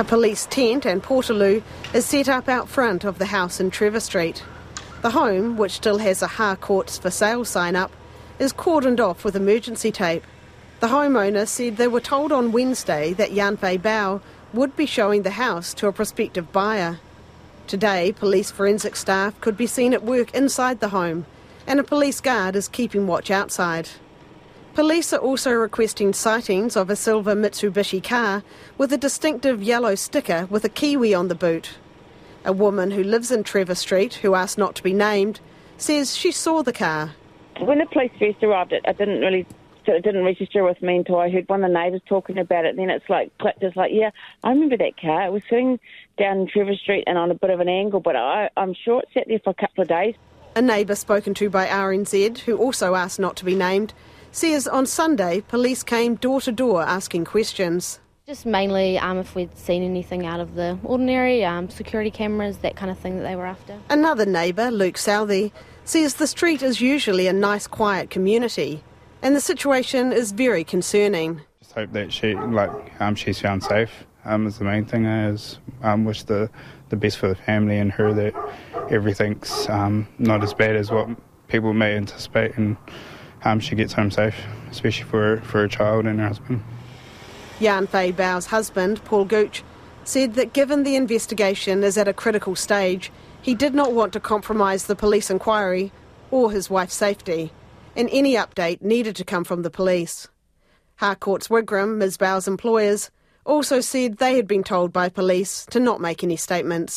A police tent and portaloo is set up out front of the house in Trevor Street. The home, which still has a Harcourts for sale sign up, is cordoned off with emergency tape. The homeowner said they were told on Wednesday that Yanfei Bao would be showing the house to a prospective buyer. Today, police forensic staff could be seen at work inside the home, and a police guard is keeping watch outside. Police are also requesting sightings of a silver Mitsubishi car with a distinctive yellow sticker with a kiwi on the boot. A woman who lives in Trevor Street, who asked not to be named, says she saw the car. When the police first arrived, it, I didn't really it didn't register with me until I heard one of the neighbours talking about it. Then it's like clicked. It's like, yeah, I remember that car. It was sitting down in Trevor Street and on a bit of an angle, but I, I'm sure it sat there for a couple of days. A neighbour spoken to by RNZ, who also asked not to be named, says on Sunday police came door to door asking questions. Just mainly um, if we'd seen anything out of the ordinary, um, security cameras, that kind of thing that they were after. Another neighbour, Luke Southey, says the street is usually a nice, quiet community, and the situation is very concerning. Just hope that she, like, um, she's found safe. Um, is the main thing. I Is um, wish the the best for the family and her that everything's um, not as bad as what people may anticipate, and um, she gets home safe, especially for for her child and her husband. Fei Bao's husband, Paul Gooch, said that given the investigation is at a critical stage, he did not want to compromise the police inquiry or his wife's safety, and any update needed to come from the police. Harcourts Wigram, Ms Bao's employers, also said they had been told by police to not make any statements.